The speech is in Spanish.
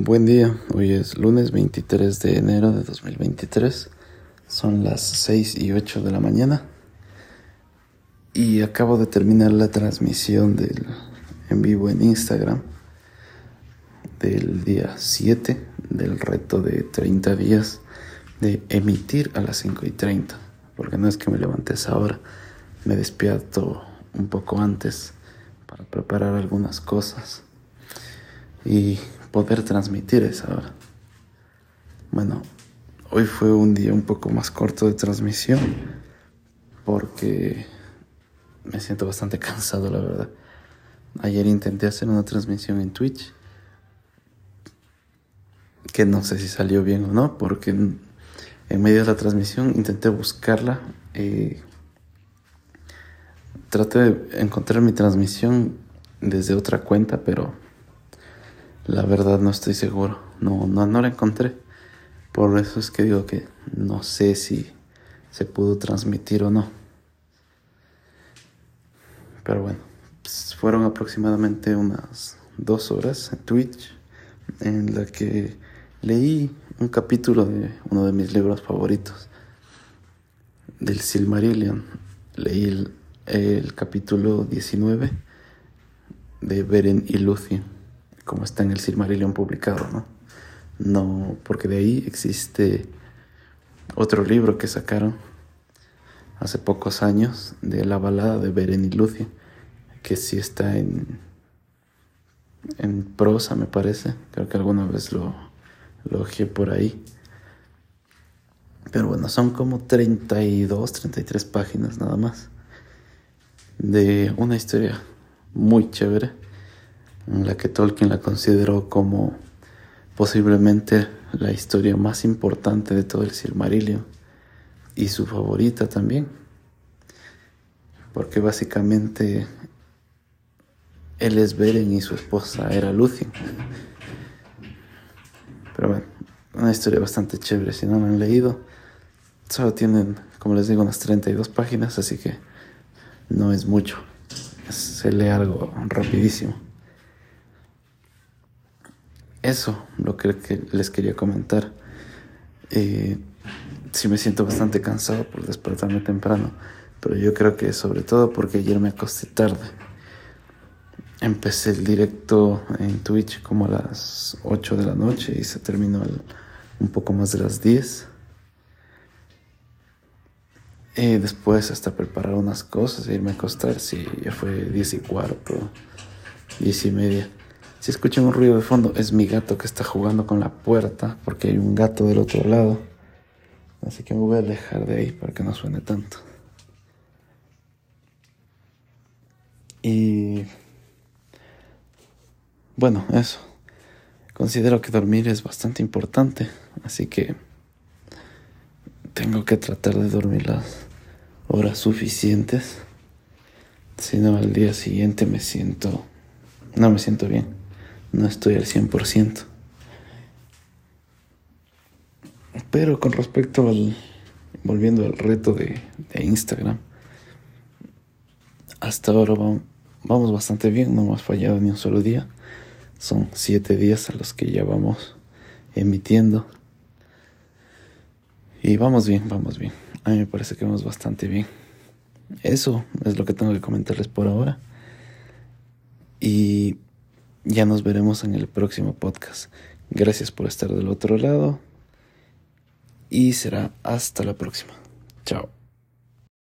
Buen día, hoy es lunes 23 de enero de 2023, son las 6 y 8 de la mañana y acabo de terminar la transmisión del en vivo en Instagram del día 7 del reto de 30 días de emitir a las 5 y 30, porque no es que me levantes ahora, me despierto un poco antes para preparar algunas cosas y poder transmitir esa hora. Bueno, hoy fue un día un poco más corto de transmisión porque me siento bastante cansado, la verdad. Ayer intenté hacer una transmisión en Twitch que no sé si salió bien o no, porque en, medio de la transmisión intenté buscarla. Eh, traté de encontrar mi transmisión desde otra cuenta, pero la verdad no estoy seguro. No, no, no la encontré. Por eso es que digo que no sé si se pudo transmitir o no. Pero bueno, pues, fueron aproximadamente unas dos horas en Twitch en la que leí un capítulo de uno de mis libros favoritos, del Silmarillion. Leí el, capítulo 19 de Beren y Luthien como está en el Silmarillion publicado, ¿no? No, porque de ahí existe otro libro que sacaron hace pocos años de la balada de Beren y que sí está en, en prosa, me parece. Creo que alguna vez lo, lo por ahí. Pero bueno, son como 32, 33 páginas nada más. De una historia muy chévere en la que Tolkien la consideró como posiblemente la historia más importante de todo el Silmarillion y su favorita también, porque básicamente él es Beren y su esposa era Lúthien. Pero bueno, una historia bastante chévere, si no la han leído, solo tienen, como les digo, unas 32 páginas, así que no es mucho, se lee algo rapidísimo. Eso, lo que, les quería comentar. Eh, sí me siento bastante cansado por despertarme temprano, pero yo creo que sobre todo porque ayer me acosté tarde. Empecé el directo en Twitch como a las 8 de la noche y se terminó un poco más de las 10. Y después hasta preparar unas cosas e irme a acostar, sí, ya fue 10 y cuarto, 10 y media. Si escuchan un ruido de fondo, es mi gato que está jugando con la puerta porque hay un gato del otro lado. Así que me voy a alejar de ahí para que no suene tanto. Y bueno, eso. Considero que dormir es bastante importante, así que tengo que tratar de dormir las horas suficientes. Si no, al día siguiente me siento... No me siento bien no estoy al 100%. Pero con respecto al, volviendo al reto de, Instagram, hasta ahora vamos, vamos, bastante bien, no hemos fallado ni un solo día. Son siete días a los que ya vamos emitiendo. Y vamos bien, vamos bien. A mí me parece que vamos bastante bien. Eso es lo que tengo que comentarles por ahora. Y ya nos veremos en el próximo podcast. Gracias por estar del otro lado y será hasta la próxima. Chao.